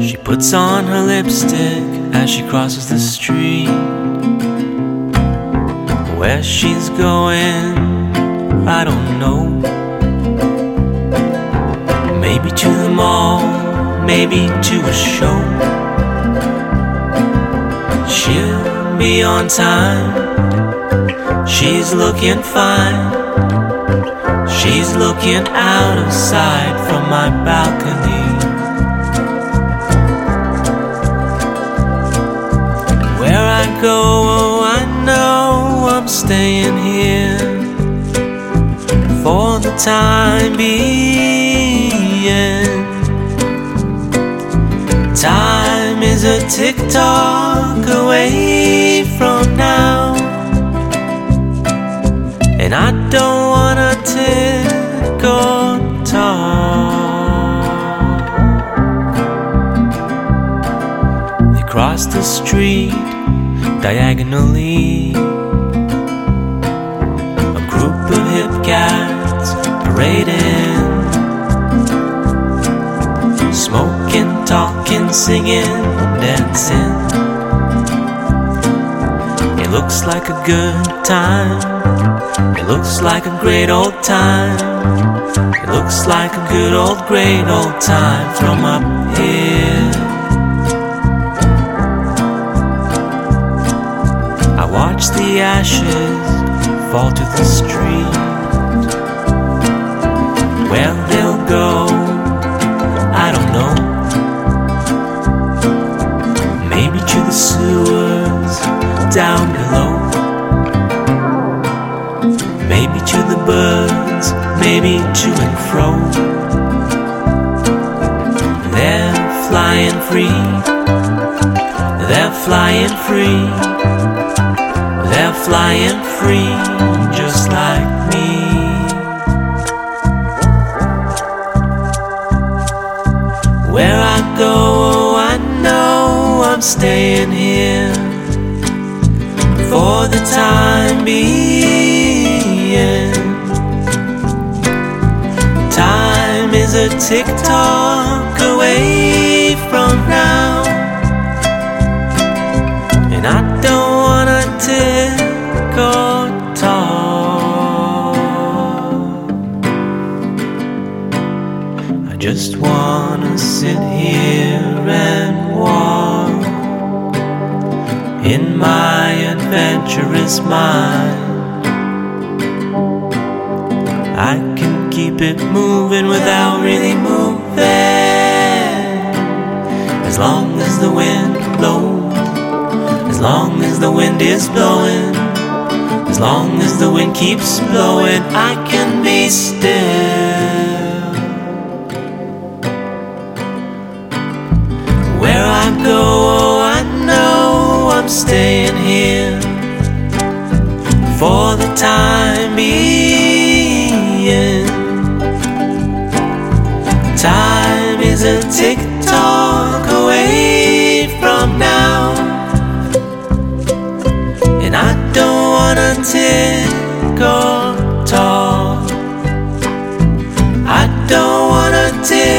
She puts on her lipstick as she crosses the street. Where she's going, I don't know. Maybe to the mall, maybe to a show. She'll be on time. She's looking fine. She's looking out of sight from my balcony. Staying here for the time being. Time is a tick tock away from now, and I don't wanna tick or talk. They cross the street diagonally. Cats parading, smoking, talking, singing, dancing. It looks like a good time. It looks like a great old time. It looks like a good old, great old time from up here. I watch the ashes fall to the street. Down below. Maybe to the birds, maybe to and fro. They're flying free. They're flying free. They're flying free, just like me. Where I go, oh, I know I'm staying here the time being. Time is a tick tock away from now, and I don't wanna tick or talk. I just wanna sit here and walk in my adventurous mind. I can keep it moving without really moving. As long as the wind blows, as long as the wind is blowing, as long as the wind keeps blowing, I can be still. Where I go, I know I'm staying time being. Time is a tick tock away from now. And I don't wanna tick or talk. I don't wanna tick.